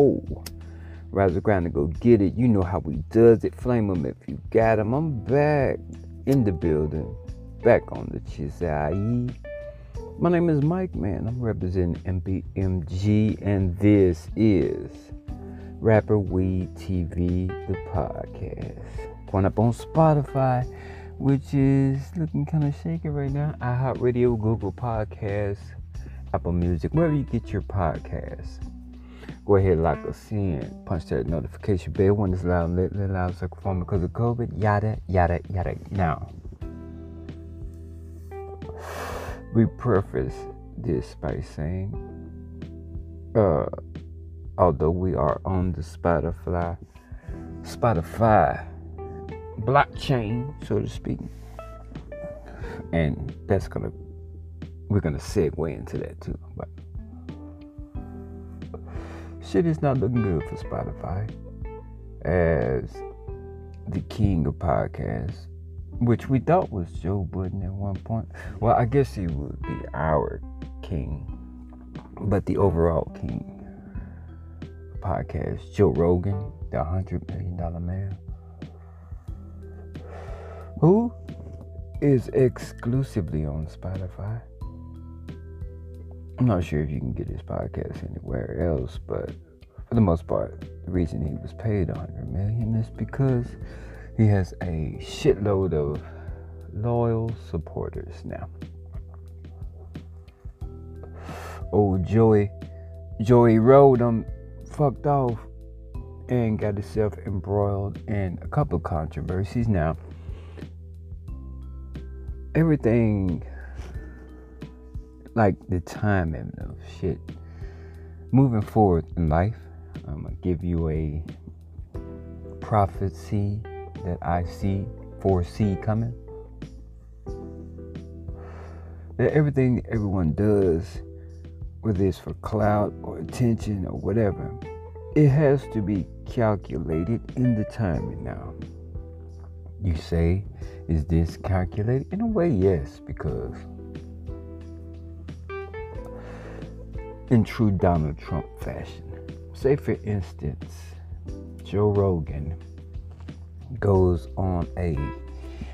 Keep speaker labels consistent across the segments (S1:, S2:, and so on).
S1: Whoa. Rise the ground and go get it. You know how we does it. Flame them if you got them. I'm back in the building. Back on the Chisai. My name is Mike, man. I'm representing MBMG, and this is Rapper Weed TV, the podcast. Going up on Spotify, which is looking kind of shaky right now. iHeartRadio, Google Podcasts, Apple Music, wherever you get your podcasts. Go ahead, lock us in. Punch that notification bell when it's loud, lit, lit, loud, circle phone because of COVID. Yada, yada, yada. Now, we preface this by saying, uh, although we are on the Spotify, Spotify blockchain, so to speak, and that's gonna we're gonna segue into that too. But shit is not looking good for Spotify as the king of podcasts, which we thought was Joe Budden at one point. Well, I guess he would be our king, but the overall king podcast, Joe Rogan, the hundred million dollar man, who is exclusively on Spotify. I'm not sure if you can get his podcast anywhere else, but for the most part, the reason he was paid 100 million is because he has a shitload of loyal supporters now. Oh, Joey, Joey Rogan fucked off and got himself embroiled in a couple controversies. Now, everything like the timing of shit moving forward in life. I'm gonna give you a prophecy that I see, foresee coming. That everything everyone does, whether it's for clout or attention or whatever, it has to be calculated in the timing now. You say, is this calculated? In a way, yes, because in true Donald Trump fashion. Say, for instance, Joe Rogan goes on a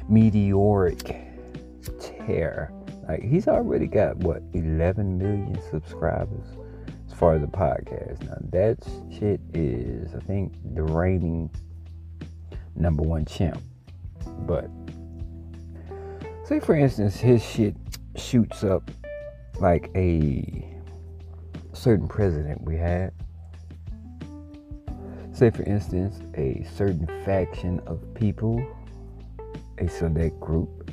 S1: meteoric tear. Like, he's already got, what, 11 million subscribers as far as the podcast. Now, that shit is, I think, the reigning number one champ. But, say, for instance, his shit shoots up like a certain president we had. Say, for instance, a certain faction of people, a select group,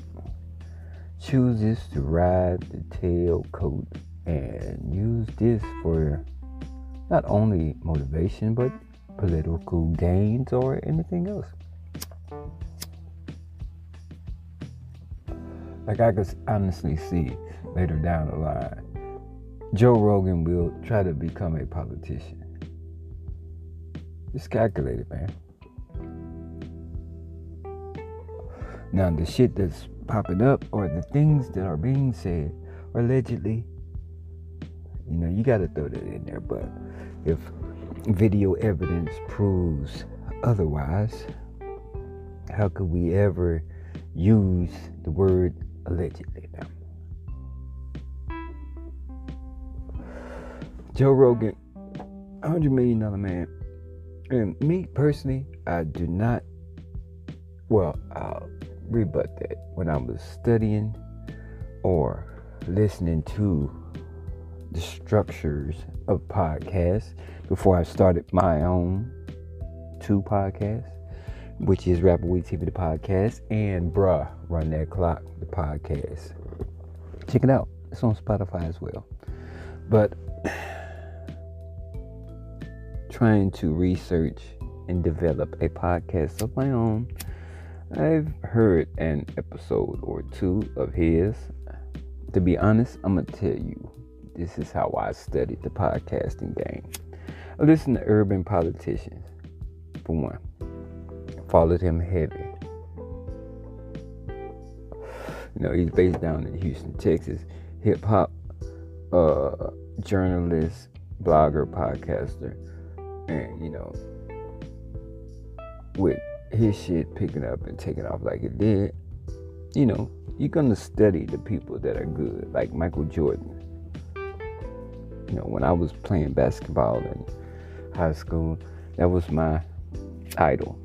S1: chooses to ride the tailcoat and use this for not only motivation but political gains or anything else. Like I could honestly see later down the line Joe Rogan will try to become a politician. It's calculated, man. Now, the shit that's popping up or the things that are being said are allegedly, you know, you got to throw that in there. But if video evidence proves otherwise, how could we ever use the word allegedly now? Joe Rogan, $100 million man. And me personally, I do not, well, I'll rebut that. When I was studying or listening to the structures of podcasts before I started my own two podcasts, which is Rapper Weed TV, the podcast, and Bruh, Run That Clock, the podcast. Check it out. It's on Spotify as well. But trying to research and develop a podcast of my own. I've heard an episode or two of his. To be honest, I'm going to tell you this is how I studied the podcasting game. I listened to urban politicians, for one, followed him heavy. You know, he's based down in Houston, Texas. Hip hop uh, journalist, blogger, podcaster And, you know, with his shit picking up and taking off like it did, you know, you're gonna study the people that are good, like Michael Jordan. You know, when I was playing basketball in high school, that was my idol.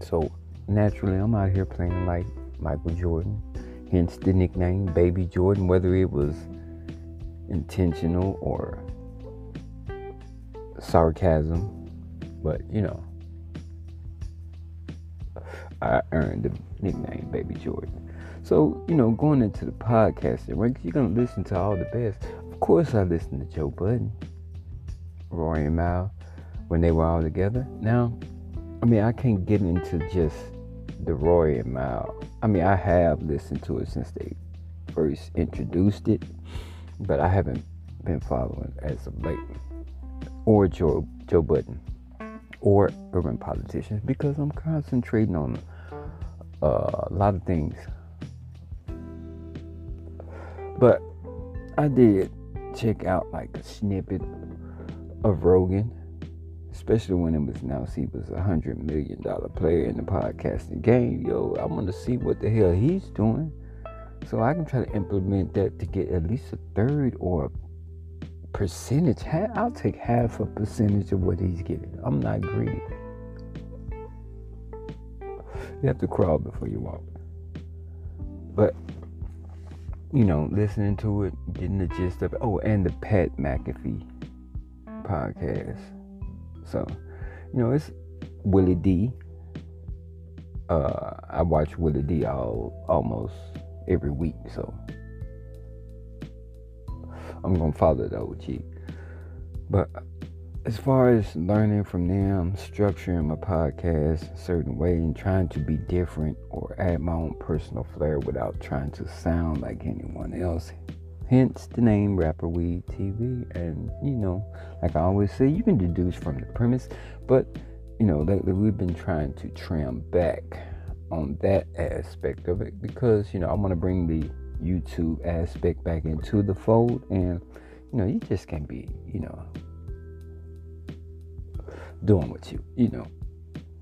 S1: So naturally, I'm out here playing like Michael Jordan, hence the nickname Baby Jordan, whether it was intentional or sarcasm. But you know, I earned the nickname Baby Jordan. So, you know, going into the podcasting rank, you're gonna listen to all the best. Of course I listened to Joe Budden, Rory and Mal when they were all together. Now, I mean I can't get into just the Rory and Mal. I mean I have listened to it since they first introduced it, but I haven't been following as of late. Or Joe Joe Budden or urban politicians because I'm concentrating on uh, a lot of things. But I did check out like a snippet of Rogan, especially when it was announced he was a hundred million dollar player in the podcasting game. Yo, I want to see what the hell he's doing, so I can try to implement that to get at least a third or a percentage. I'll take half a percentage of what he's getting. I'm not greedy. You have to crawl before you walk. But you know, listening to it, getting the gist of it. Oh, and the Pat McAfee podcast. So, you know, it's Willie D. Uh, I watch Willie D all almost every week, so I'm gonna follow the OG. But as far as learning from them, structuring my podcast a certain way and trying to be different or add my own personal flair without trying to sound like anyone else. Hence the name Rapper Weed TV. And you know, like I always say, you can deduce from the premise, but you know, lately we've been trying to trim back on that aspect of it because you know I want to bring the YouTube aspect back into the fold. And, you know, you just can't be, you know, doing what you, you know,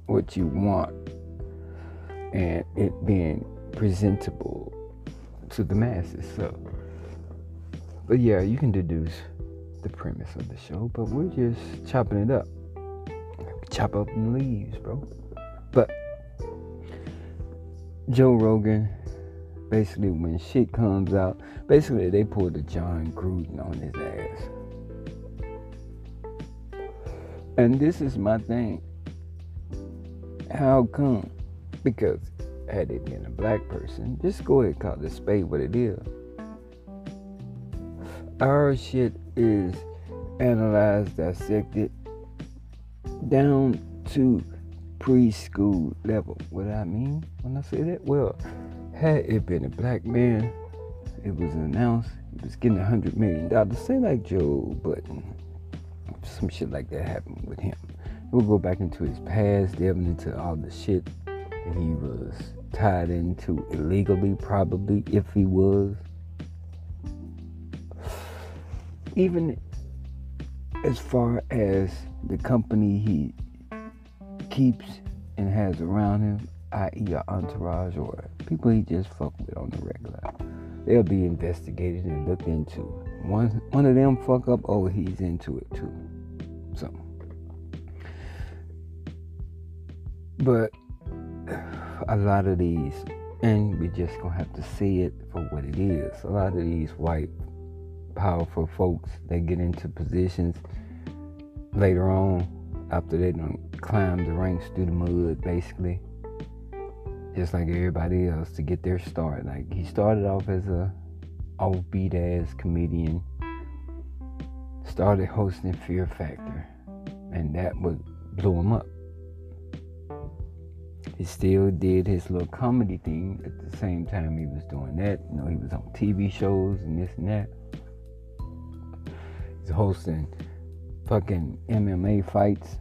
S1: what you want and it being presentable to the masses. So, but yeah, you can deduce the premise of the show, but we're just chopping it up. Chop up the leaves, bro. But Joe Rogan basically when shit comes out, basically they pulled the Jon Gruden on his ass. And this is my thing. How come? Because had it been a black person, just go ahead and call the spade what it is. Our shit is analyzed, dissected down to preschool level. What I mean when I say that? Well, had it been a black man, it was announced he was getting a hundred million dollars. Say like Joe Budden, some shit like that happened with him. We'll go back into his past, delving into all the shit that he was tied into illegally, probably if he was. Even as far as the company he keeps and has around him, i.e., an entourage or people he just fuck with on the regular. They'll be investigated and looked into. One one of them fuck up, oh, he's into it too. So, but a lot of these, and we just gonna have to see it for what it is. A lot of these white, powerful folks, they get into positions later on after they don't climb the ranks through the mud, basically just like everybody else to get their start. Like he started off as a offbeat ass comedian, started hosting Fear Factor, and that would blew him up. He still did his little comedy thing at the same time he was doing that. You know, he was on TV shows and this and that. He's hosting fucking MMA fights.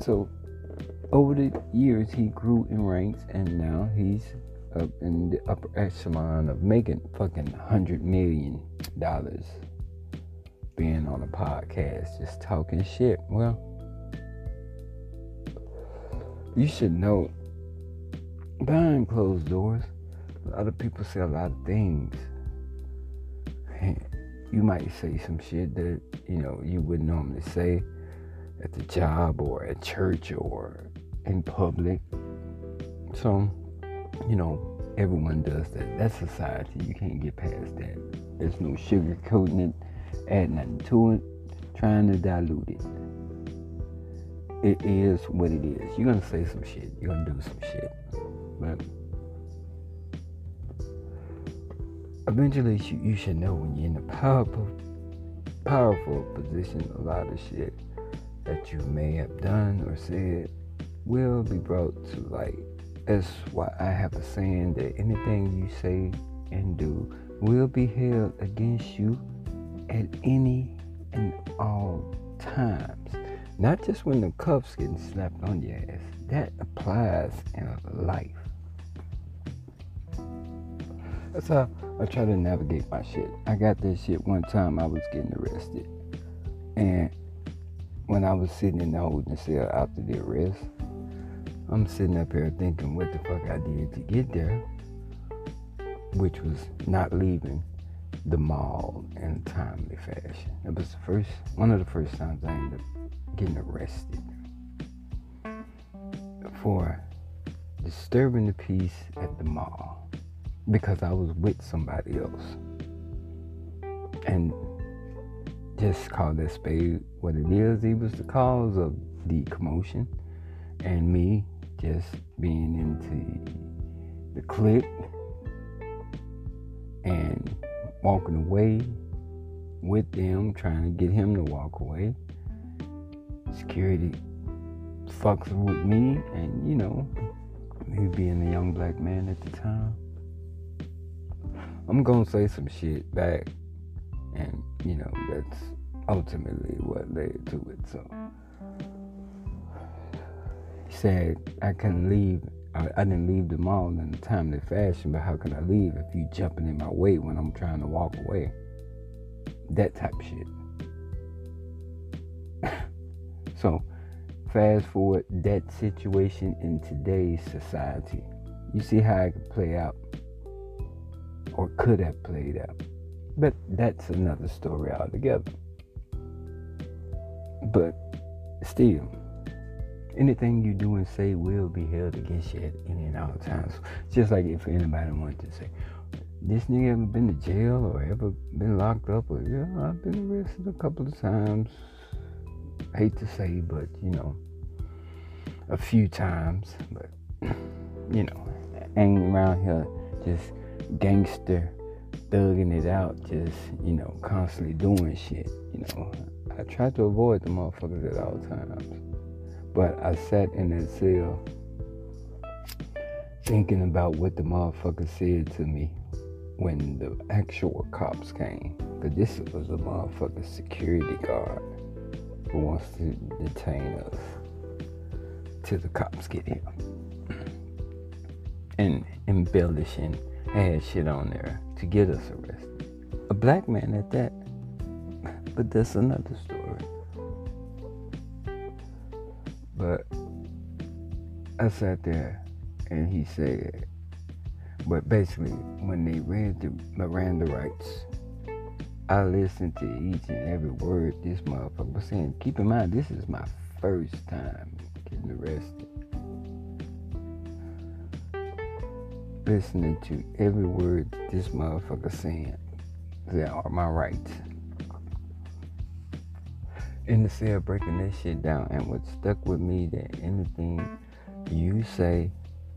S1: So over the years, he grew in ranks, and now he's up in the upper echelon of making fucking hundred million dollars being on a podcast, just talking shit. Well, you should know behind closed doors, a lot of people say a lot of things. You might say some shit that, you know, you wouldn't normally say at the job or at church or in public. So, you know, everyone does that. That's society. You can't get past that. There's no sugarcoating it, add nothing to it, trying to dilute it it is what it is. You're gonna say some shit. You're gonna do some shit. But eventually, you, should know when you're in a powerful, powerful position. A lot of shit that you may have done or said will be brought to light. That's why I have a saying that anything you say and do will be held against you at any and all times. Not just when the cuffs getting slapped on your ass. That applies in life. That's how I try to navigate my shit. I got this shit one time I was getting arrested. And when I was sitting in the holding cell after the arrest, I'm sitting up here thinking what the fuck I did to get there, which was not leaving the mall in a timely fashion. It was the first, one of the first times I ended up getting arrested for disturbing the peace at the mall because I was with somebody else. And just call that spade what it is. He was the cause of the commotion and me just being into the clique and walking away with them, trying to get him to walk away security fucks with me, and you know, me being a young black man at the time, I'm gonna say some shit back, and you know, that's ultimately what led to it. So said I couldn't leave. I, I didn't leave the mall in a timely fashion, but how can I leave if you jumping in my way when I'm trying to walk away? That type of shit. So, fast forward that situation in today's society. You see how it could play out, or could have played out. But that's another story altogether. But still, anything you do and say will be held against you at any and all times. Just like if anybody wanted to say, this nigga ever been to jail or ever been locked up or yeah, I've been arrested a couple of times hate to say, but you know, a few times. But you know, hanging around here just gangster thugging it out, just you know, constantly doing shit. You know, I try to avoid the motherfuckers at all times. But I sat in that cell thinking about what the motherfucker said to me when the actual cops came. Cause this was a motherfucker security guard who wants to detain us till the cops get here. And embellish and add shit on there to get us arrested. A black man at that. But that's another story. But I sat there and he said, but basically, when they read the Miranda rights I listened to each and every word this motherfucker was saying. Keep in mind, this is my first time getting arrested. Listening to every word this motherfucker saying. That are my rights. In the cell, breaking that shit down, and what stuck with me that anything you say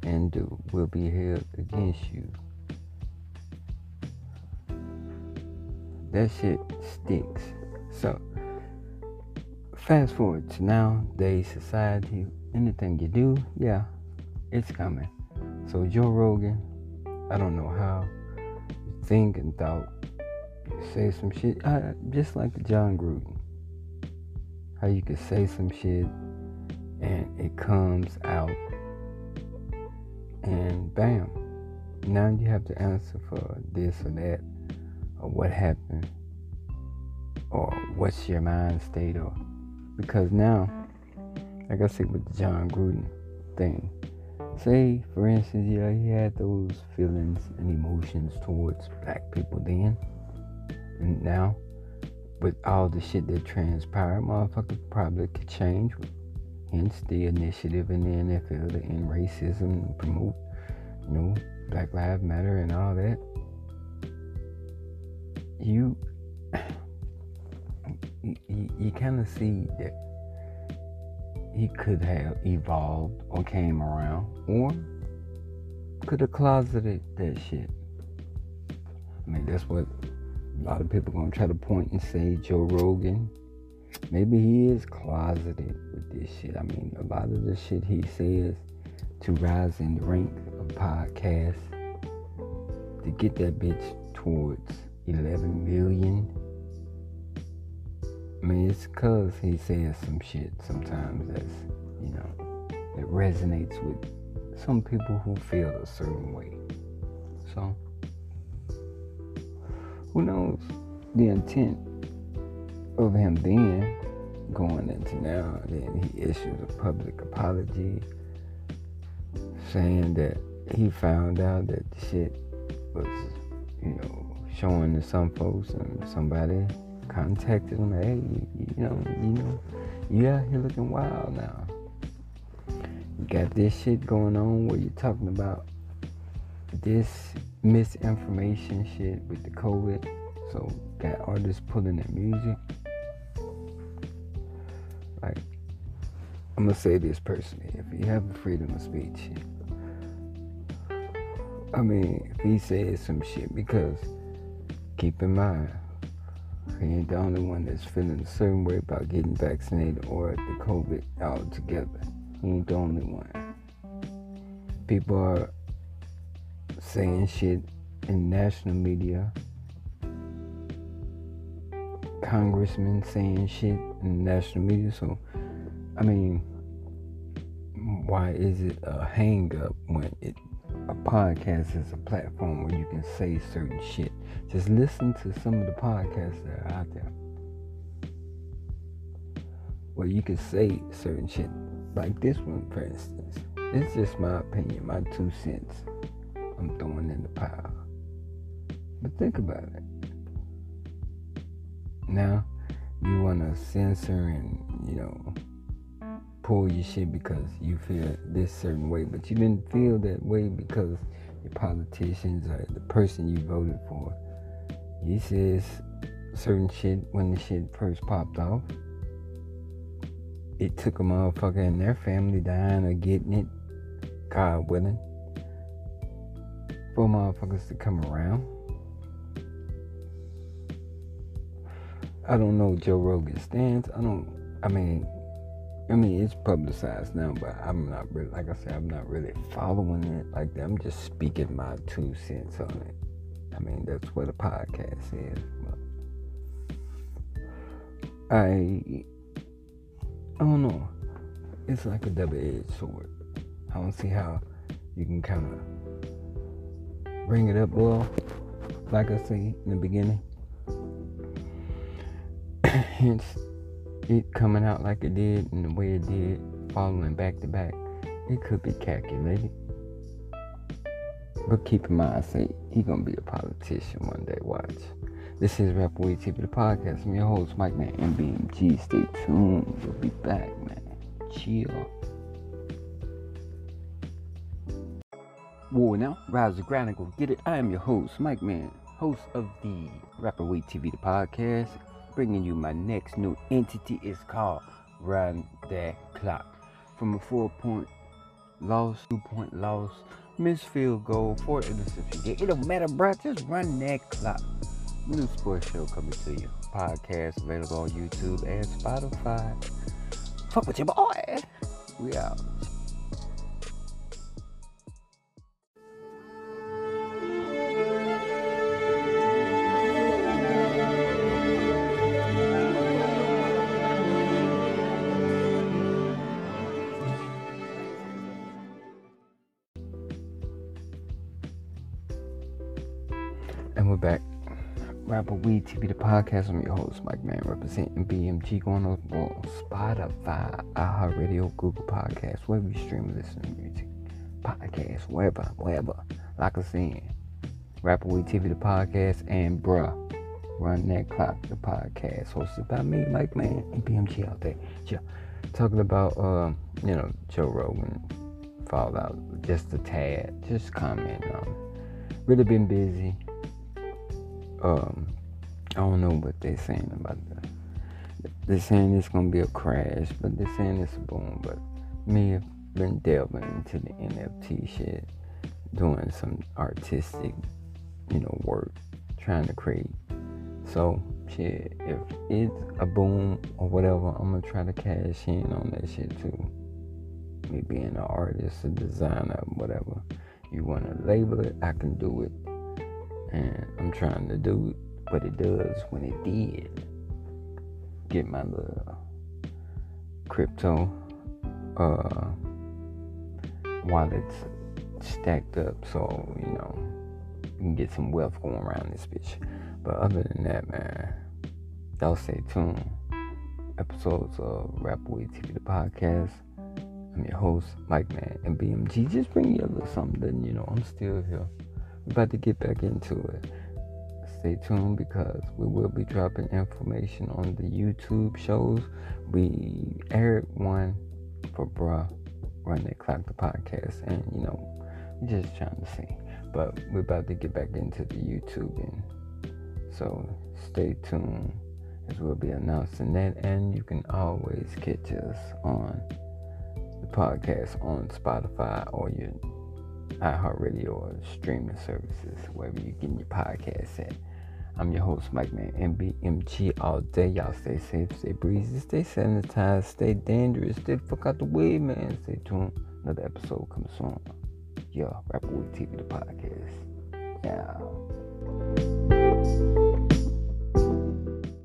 S1: and do will be held against you. that shit sticks. So, fast forward to nowadays society, anything you do, yeah, it's coming. So, Joe Rogan, I don't know how you think and thought, say some shit, uh, just like Jon Gruden. How you could say some shit and it comes out and bam, now you have to answer for this or that or what happened or what's your mind state or because now like I said with the Jon Gruden thing. Say, for instance, yeah, he had those feelings and emotions towards black people then. And now, with all the shit that transpired, motherfucker probably could change. Hence the initiative in the NFL to end racism promote, you know, Black Lives Matter and all that. You, you, you kind of see that he could have evolved or came around or could have closeted that shit. I mean, that's what a lot of people gonna try to point and say Joe Rogan. Maybe he is closeted with this shit. I mean, a lot of the shit he says to rise in the rank of podcasts to get that bitch towards 11 million I mean, it's because he says some shit sometimes that's, you know, that resonates with some people who feel a certain way. So, who knows the intent of him then going into now? Then he issues a public apology saying that he found out that the shit was, you know, showing to some folks and somebody contacted him. Hey, you, know, you know, you out here looking wild now. You got this shit going on where you're talking about this misinformation shit with the COVID. So got artists pulling their music. Like, I'm gonna say this personally. If you have the freedom of speech, I mean, if he says some shit, because keep in mind, he ain't the only one that's feeling a certain way about getting vaccinated or the COVID altogether. He ain't the only one. People are saying shit in national media. Congressmen saying shit in national media. So, I mean, why is it a hang up when it a podcast is a platform where you can say certain shit. Just listen to some of the podcasts that are out there where you can say certain shit. Like this one, for instance. It's just my opinion, my two cents I'm throwing in the pile. But think about it. Now, you want to censor and, you know, pull your shit because you feel this certain way, but you didn't feel that way because your politicians or the person you voted for. He says certain shit when the shit first popped off. It took a motherfucker and their family dying or getting it, God willing, for motherfuckers to come around. I don't know Joe Rogan's stance. I don't, I mean, I mean, it's publicized now, but I'm not really, like I said, I'm not really following it like that. I'm just speaking my two cents on it. I mean, that's what a podcast is. But I, I don't know. It's like a double-edged sword. I don't see how you can kind of bring it up. Well, like I say in the beginning, hence it coming out like it did and the way it did, following back to back, it could be calculated. But keep in mind, I say he gonna be a politician one day. Watch. This is Rap Rapper Weed TV, the podcast. I'm your host, Mike Man, MBMG. Stay tuned. We'll be back, man. Chill. Whoa, now, rise the ground and go get it. I am your host, Mike Man, host of the Rapper Weed TV, the podcast bringing you my next new entity. is called Run That Clock. From a four point loss, two point loss, missed field goal, four interceptions. It don't matter, bro. Just run that clock. New sports show coming to you. Podcast available on YouTube and Spotify. Fuck with your boy. We out. TV, the podcast. I'm your host, Mike Man, representing BMG, going on Spotify, iHeartRadio, Google Podcasts, wherever you stream, listen to music, podcast, wherever, wherever. Like I said, Rapper Weed TV, the podcast, and bruh, Run That Clock, the podcast, hosted by me, Mike Man, and BMG out there. Yeah, talking about, uh, you know, Joe Rogan fallout, just a tad, just comment on. Really been busy um, I don't know what they're saying about that. They're saying it's gonna be a crash, but they're saying it's a boom. But me have been delving into the NFT shit, doing some artistic, you know, work, trying to create. So shit, if it's a boom or whatever, I'm gonna try to cash in on that shit too. Me being an artist, a designer, whatever you wanna label it, I can do it and I'm trying to do what it does when it did. Get my little crypto uh, wallets stacked up so, you know, you can get some wealth going around this bitch. But other than that, man, y'all stay tuned. Episodes of Rap Weed TV, the podcast. I'm your host, Mike Man, and BMG. Just bring you a little something, you know, I'm still here. We're about to get back into it. Stay tuned because we will be dropping information on the YouTube shows. We aired one for Bruh Run That Clock the podcast, and you know, we're just trying to see. But we're about to get back into the YouTube, and so stay tuned as we'll be announcing that. And you can always catch us on the podcast on Spotify or your iHeartRadio or streaming services, wherever you get your podcast at. I'm your host, Mike Man, MBMG all day. Y'all stay safe, stay breezy, stay sanitized, stay dangerous, stay fuck out the way, man. Stay tuned. Another episode comes soon. Yeah, Rapper Weed TV, the podcast. Yeah.